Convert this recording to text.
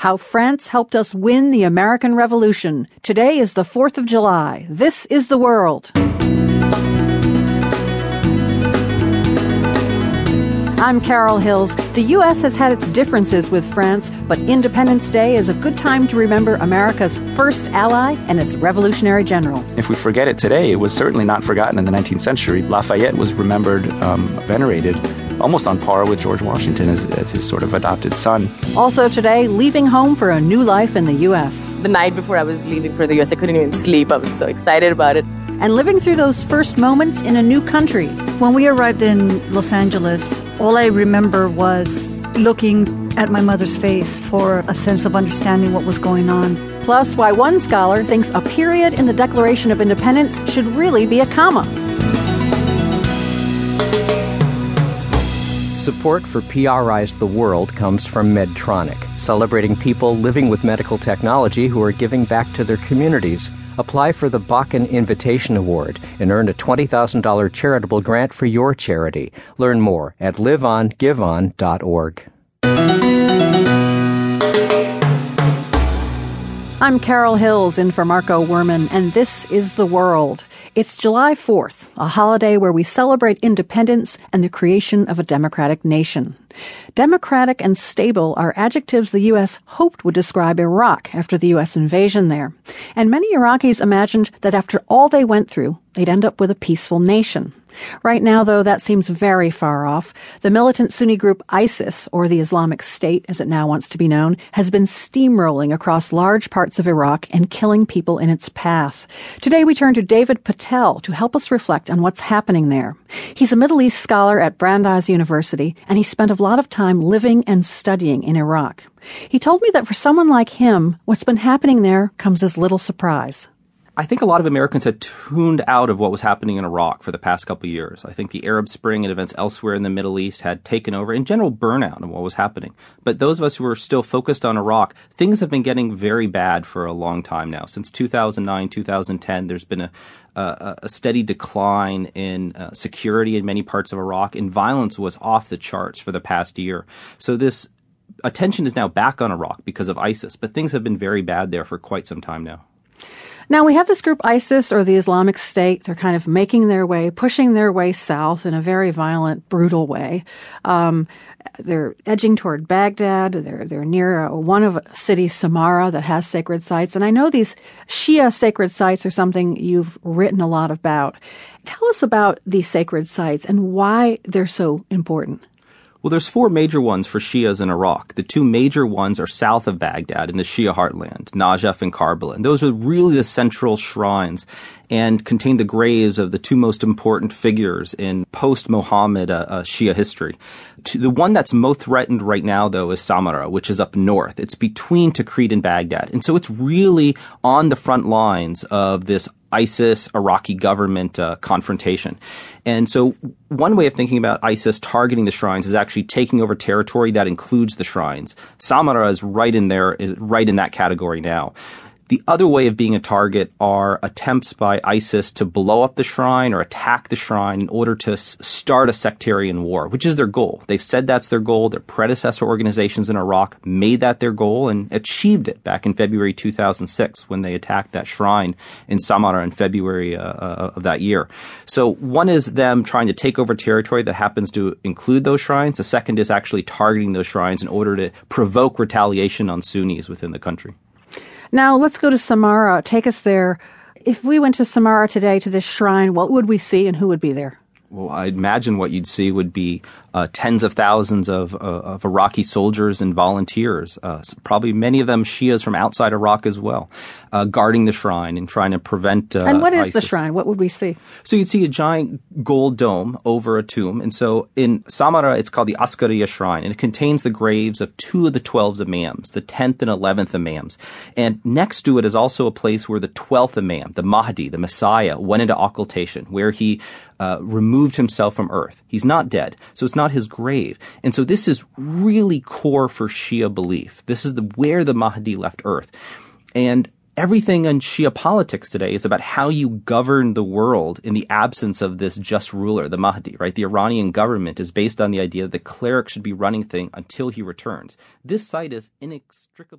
How France helped us win the American Revolution. Today is the 4th of July. This is the world. I'm Carol Hills. The U.S. has had its differences with France, but Independence Day is a good time to remember America's first ally and its revolutionary general. If we forget it today, it was certainly not forgotten in the 19th century. Lafayette was remembered, um, venerated, almost on par with George Washington as, as his sort of adopted son. Also today, leaving home for a new life in the U.S. The night before I was leaving for the U.S., I couldn't even sleep. I was so excited about it and living through those first moments in a new country. When we arrived in Los Angeles, all I remember was looking at my mother's face for a sense of understanding what was going on. Plus, why one scholar thinks a period in the Declaration of Independence should really be a comma. Support for PRI's The World comes from Medtronic, celebrating people living with medical technology who are giving back to their communities Apply for the Bakken Invitation Award and earn a $20,000 charitable grant for your charity. Learn more at liveongiveon.org. I'm Carol Hills in for Marco Werman, and this is The World. It's July 4th, a holiday where we celebrate independence and the creation of a democratic nation. Democratic and stable are adjectives the U.S. hoped would describe Iraq after the U.S. invasion there. And many Iraqis imagined that after all they went through, they'd end up with a peaceful nation. Right now, though, that seems very far off. The militant Sunni group ISIS, or the Islamic State as it now wants to be known, has been steamrolling across large parts of Iraq and killing people in its path. Today we turn to David Patel to help us reflect on what's happening there. He's a Middle East scholar at Brandeis University, and he spent a lot of time living and studying in Iraq. He told me that for someone like him, what's been happening there comes as little surprise. I think a lot of Americans had tuned out of what was happening in Iraq for the past couple years. I think the Arab Spring and events elsewhere in the Middle East had taken over in general burnout of what was happening. But those of us who are still focused on Iraq, things have been getting very bad for a long time now. Since 2009, 2010, there's been a, a, a steady decline in uh, security in many parts of Iraq, and violence was off the charts for the past year. So this attention is now back on Iraq because of ISIS, but things have been very bad there for quite some time now. Now we have this group ISIS or the Islamic State. They're kind of making their way, pushing their way south in a very violent, brutal way. Um, they're edging toward Baghdad. They're they're near uh, one of a city Samarra that has sacred sites. And I know these Shia sacred sites are something you've written a lot about. Tell us about these sacred sites and why they're so important. Well, there's four major ones for Shias in Iraq. The two major ones are south of Baghdad in the Shia heartland, Najaf and Karbala. And those are really the central shrines and contain the graves of the two most important figures in post-Muhammad uh, uh, Shia history. The one that's most threatened right now, though, is Samarra, which is up north. It's between Tikrit and Baghdad. And so it's really on the front lines of this ISIS Iraqi government uh, confrontation. And so, one way of thinking about ISIS targeting the shrines is actually taking over territory that includes the shrines. Samarra is right in there, is right in that category now. The other way of being a target are attempts by ISIS to blow up the shrine or attack the shrine in order to s- start a sectarian war, which is their goal. They've said that's their goal. Their predecessor organizations in Iraq made that their goal and achieved it back in February 2006 when they attacked that shrine in Samarra in February uh, uh, of that year. So one is them trying to take over territory that happens to include those shrines. The second is actually targeting those shrines in order to provoke retaliation on Sunnis within the country. Now let's go to Samarra. Take us there. If we went to Samarra today to this shrine, what would we see and who would be there? Well, I imagine what you'd see would be uh, tens of thousands of, uh, of Iraqi soldiers and volunteers, uh, probably many of them Shias from outside Iraq as well, uh, guarding the shrine and trying to prevent. Uh, and what is ISIS. the shrine? What would we see? So you'd see a giant gold dome over a tomb, and so in Samarra it's called the Askariya Shrine, and it contains the graves of two of the twelve imams, the tenth and eleventh imams, and next to it is also a place where the twelfth imam, the Mahdi, the Messiah, went into occultation, where he uh, removed himself from earth. He's not dead, so it's not his grave. And so this is really core for Shia belief. This is the where the Mahdi left earth. And everything in Shia politics today is about how you govern the world in the absence of this just ruler, the Mahdi, right? The Iranian government is based on the idea that the cleric should be running things until he returns. This site is inextricably